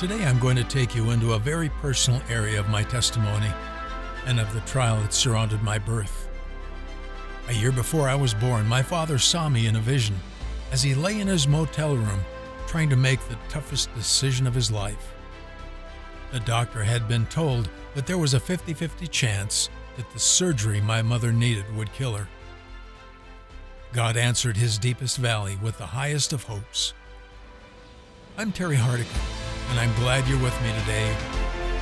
Today I'm going to take you into a very personal area of my testimony and of the trial that surrounded my birth. A year before I was born, my father saw me in a vision as he lay in his motel room trying to make the toughest decision of his life. The doctor had been told that there was a 50 50 chance that the surgery my mother needed would kill her. God answered his deepest valley with the highest of hopes. I'm Terry Hardigan and I'm glad you're with me today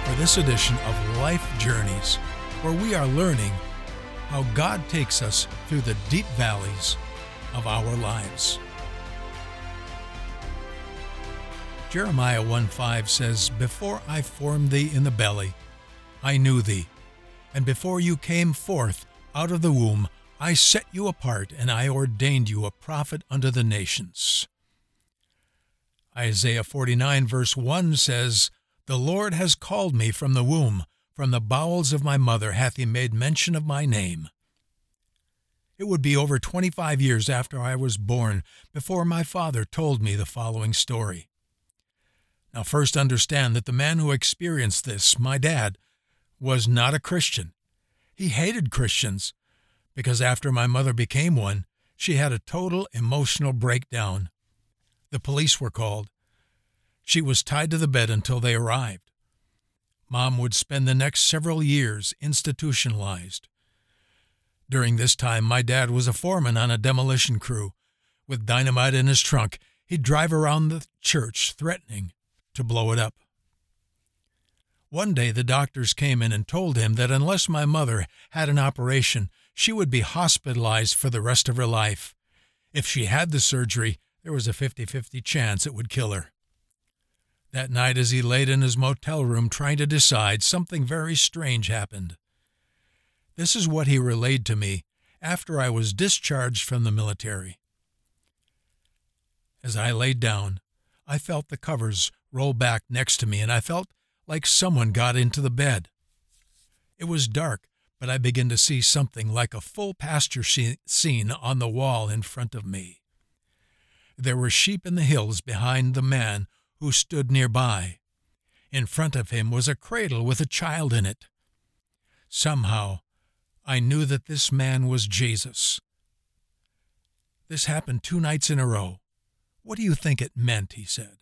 for this edition of Life Journeys, where we are learning how God takes us through the deep valleys of our lives. Jeremiah 1:5 says, "Before I formed thee in the belly, I knew thee, and before you came forth out of the womb, I set you apart, and I ordained you a prophet unto the nations." Isaiah 49, verse 1 says, The Lord has called me from the womb, from the bowels of my mother hath he made mention of my name. It would be over 25 years after I was born before my father told me the following story. Now, first understand that the man who experienced this, my dad, was not a Christian. He hated Christians because after my mother became one, she had a total emotional breakdown. The police were called. She was tied to the bed until they arrived. Mom would spend the next several years institutionalized. During this time, my dad was a foreman on a demolition crew. With dynamite in his trunk, he'd drive around the church threatening to blow it up. One day, the doctors came in and told him that unless my mother had an operation, she would be hospitalized for the rest of her life. If she had the surgery, there was a 50 50 chance it would kill her. That night, as he laid in his motel room trying to decide, something very strange happened. This is what he relayed to me after I was discharged from the military. As I laid down, I felt the covers roll back next to me, and I felt like someone got into the bed. It was dark, but I began to see something like a full pasture scene on the wall in front of me. There were sheep in the hills behind the man who stood nearby. In front of him was a cradle with a child in it. Somehow, I knew that this man was Jesus. This happened two nights in a row. What do you think it meant? he said.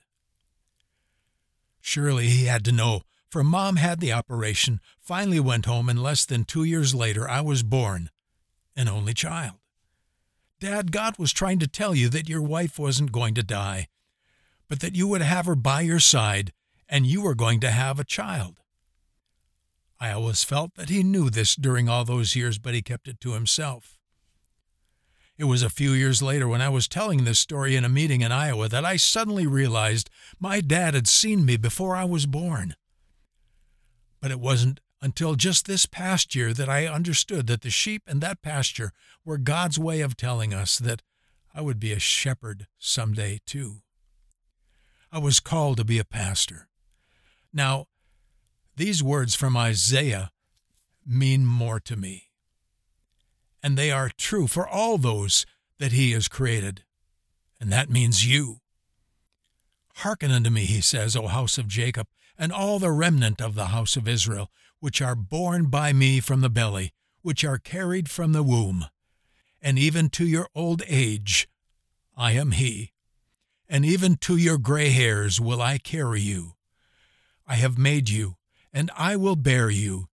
Surely he had to know, for Mom had the operation, finally went home, and less than two years later I was born, an only child. Dad, God was trying to tell you that your wife wasn't going to die, but that you would have her by your side and you were going to have a child. I always felt that he knew this during all those years, but he kept it to himself. It was a few years later when I was telling this story in a meeting in Iowa that I suddenly realized my dad had seen me before I was born. But it wasn't until just this past year that I understood that the sheep and that pasture were God's way of telling us that I would be a shepherd someday too. I was called to be a pastor. Now, these words from Isaiah mean more to me. And they are true for all those that he has created. And that means you. Hearken unto me, he says, O house of Jacob, and all the remnant of the house of Israel, which are born by me from the belly, which are carried from the womb. And even to your old age I am he, and even to your gray hairs will I carry you. I have made you, and I will bear you.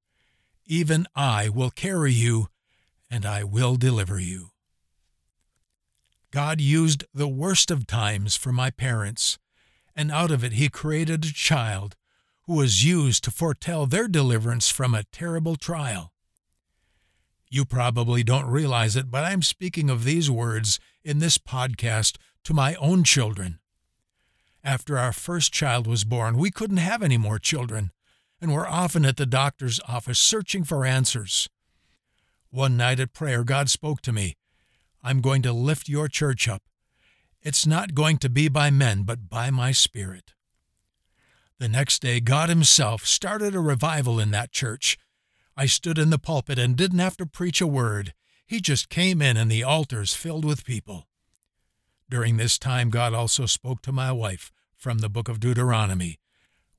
Even I will carry you, and I will deliver you. God used the worst of times for my parents, and out of it He created a child who was used to foretell their deliverance from a terrible trial. You probably don't realize it, but I'm speaking of these words in this podcast to my own children. After our first child was born, we couldn't have any more children, and were often at the doctor's office searching for answers. One night at prayer, God spoke to me I'm going to lift your church up. It's not going to be by men, but by my Spirit. The next day, God Himself started a revival in that church. I stood in the pulpit and didn't have to preach a word. He just came in, and the altars filled with people. During this time, God also spoke to my wife from the book of Deuteronomy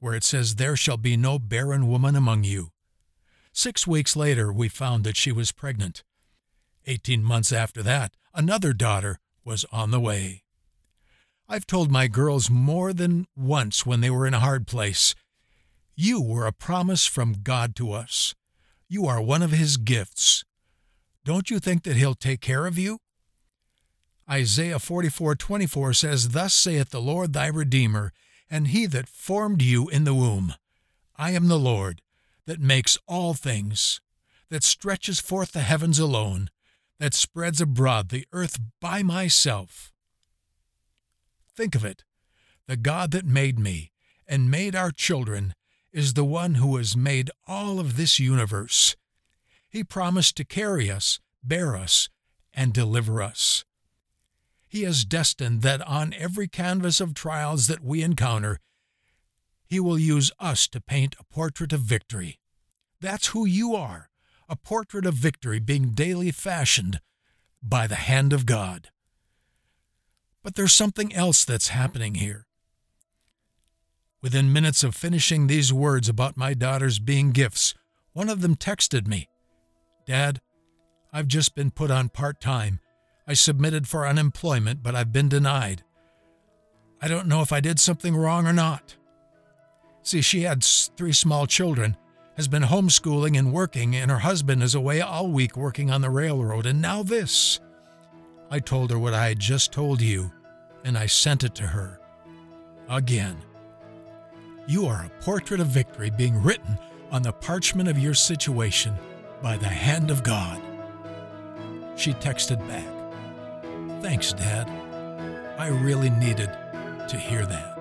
where it says, There shall be no barren woman among you. Six weeks later, we found that she was pregnant. Eighteen months after that, another daughter was on the way. I've told my girls more than once when they were in a hard place You were a promise from God to us. You are one of His gifts. Don't you think that He'll take care of you? Isaiah 44:24 says, Thus saith the Lord thy Redeemer, and he that formed you in the womb. I am the Lord, that makes all things, that stretches forth the heavens alone, that spreads abroad the earth by myself. Think of it. The God that made me and made our children is the one who has made all of this universe. He promised to carry us, bear us, and deliver us. He has destined that on every canvas of trials that we encounter, He will use us to paint a portrait of victory. That's who you are a portrait of victory being daily fashioned by the hand of God. But there's something else that's happening here. Within minutes of finishing these words about my daughters being gifts, one of them texted me Dad, I've just been put on part time. I submitted for unemployment, but I've been denied. I don't know if I did something wrong or not. See, she had three small children, has been homeschooling and working, and her husband is away all week working on the railroad, and now this. I told her what I had just told you, and I sent it to her. Again. You are a portrait of victory being written on the parchment of your situation by the hand of God. She texted back, Thanks, Dad. I really needed to hear that.